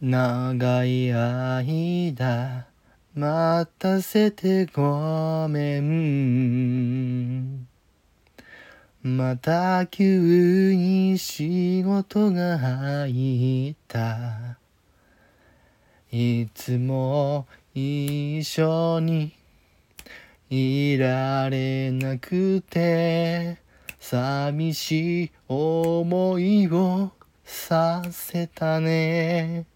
長い間待たせてごめん。また急に仕事が入った。いつも一緒にいられなくて寂しい思いをさせたね。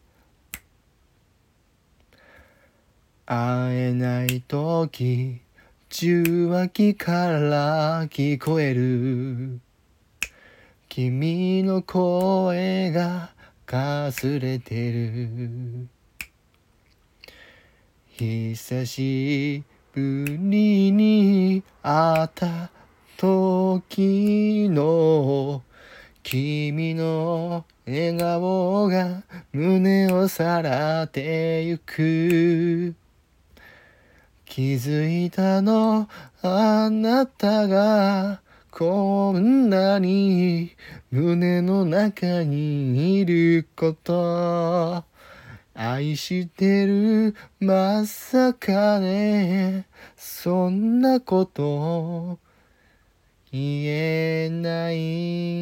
会えない時受話器から聞こえる。君の声がかすれてる。久しぶりに会った時の君の笑顔が胸をさらってゆく。気づいたのあなたがこんなに胸の中にいること。愛してるまさかね。そんなこと言えない。